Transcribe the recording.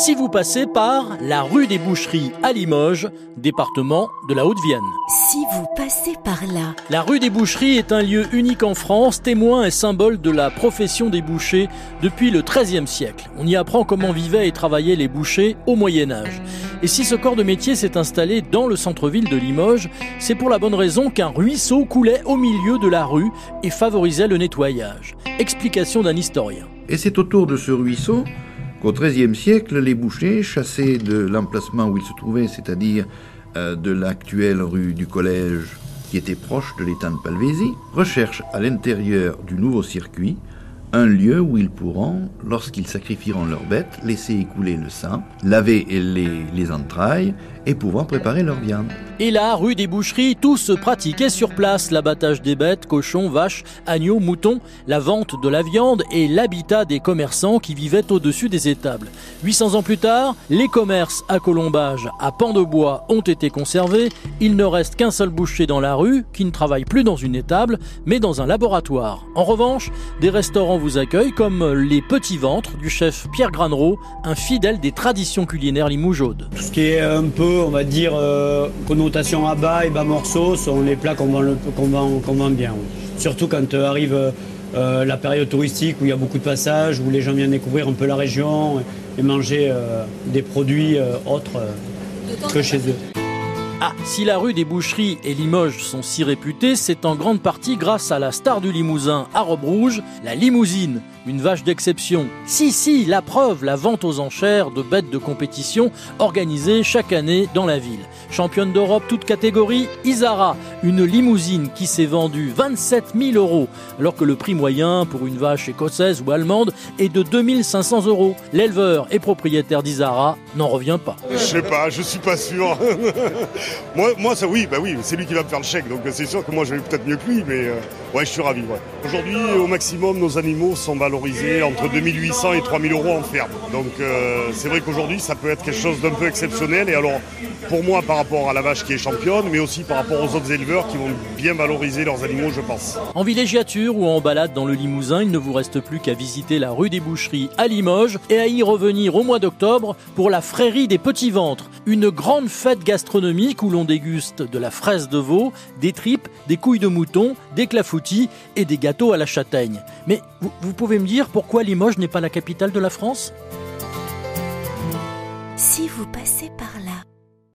si vous passez par la rue des Boucheries à Limoges, département de la Haute-Vienne. Si vous passez par là. La rue des Boucheries est un lieu unique en France, témoin et symbole de la profession des bouchers depuis le XIIIe siècle. On y apprend comment vivaient et travaillaient les bouchers au Moyen Âge. Et si ce corps de métier s'est installé dans le centre-ville de Limoges, c'est pour la bonne raison qu'un ruisseau coulait au milieu de la rue et favorisait le nettoyage. Explication d'un historien. Et c'est autour de ce ruisseau qu'au XIIIe siècle, les bouchers, chassés de l'emplacement où ils se trouvaient, c'est-à-dire euh, de l'actuelle rue du Collège, qui était proche de l'étang de Palvésie, recherchent à l'intérieur du nouveau circuit un lieu où ils pourront, lorsqu'ils sacrifieront leurs bêtes, laisser écouler le sang, laver les, les entrailles et pouvoir préparer leur viande. Et là, rue des Boucheries, tout se pratiquait sur place. L'abattage des bêtes, cochons, vaches, agneaux, moutons, la vente de la viande et l'habitat des commerçants qui vivaient au-dessus des étables. 800 ans plus tard, les commerces à colombage, à pan de bois ont été conservés. Il ne reste qu'un seul boucher dans la rue qui ne travaille plus dans une étable, mais dans un laboratoire. En revanche, des restaurants vous accueillent comme les Petits Ventres du chef Pierre Granereau, un fidèle des traditions culinaires limougeaudes. Tout ce qui est un peu on va dire, euh, connotation à bas et bas morceaux sont les plats qu'on vend, bien. Surtout quand euh, arrive euh, la période touristique où il y a beaucoup de passages, où les gens viennent découvrir un peu la région et manger des produits autres que chez eux. Ah, si la rue des Boucheries et Limoges sont si réputées, c'est en grande partie grâce à la star du Limousin à robe rouge, la limousine, une vache d'exception. Si, si, la preuve, la vente aux enchères de bêtes de compétition organisée chaque année dans la ville. Championne d'Europe toute catégorie, Isara, une limousine qui s'est vendue 27 000 euros, alors que le prix moyen pour une vache écossaise ou allemande est de 2500 euros. L'éleveur et propriétaire d'Isara n'en revient pas. Je sais pas, je suis pas sûr. moi, moi, ça oui, bah oui, c'est lui qui va me faire le chèque, donc c'est sûr que moi je vais peut-être mieux que lui, mais euh, ouais, je suis ravi. Aujourd'hui, au maximum, nos animaux sont valorisés entre 2800 et 3000 euros en ferme. Donc euh, c'est vrai qu'aujourd'hui, ça peut être quelque chose d'un peu exceptionnel. Et alors, pour moi, par rapport à la vache qui est championne, mais aussi par rapport aux autres éleveurs qui vont bien valoriser leurs animaux, je pense. En villégiature ou en balade dans le Limousin, il ne vous reste plus qu'à visiter la rue des Boucheries à Limoges et à y revenir au mois d'octobre pour la frérie des petits ventres, une grande fête gastronomique où l'on déguste de la fraise de veau, des tripes, des couilles de mouton, des clafoutis et des gâteaux à la châtaigne. Mais vous, pouvez me dire pourquoi Limoges n'est pas la capitale de la France? Si vous passez par là.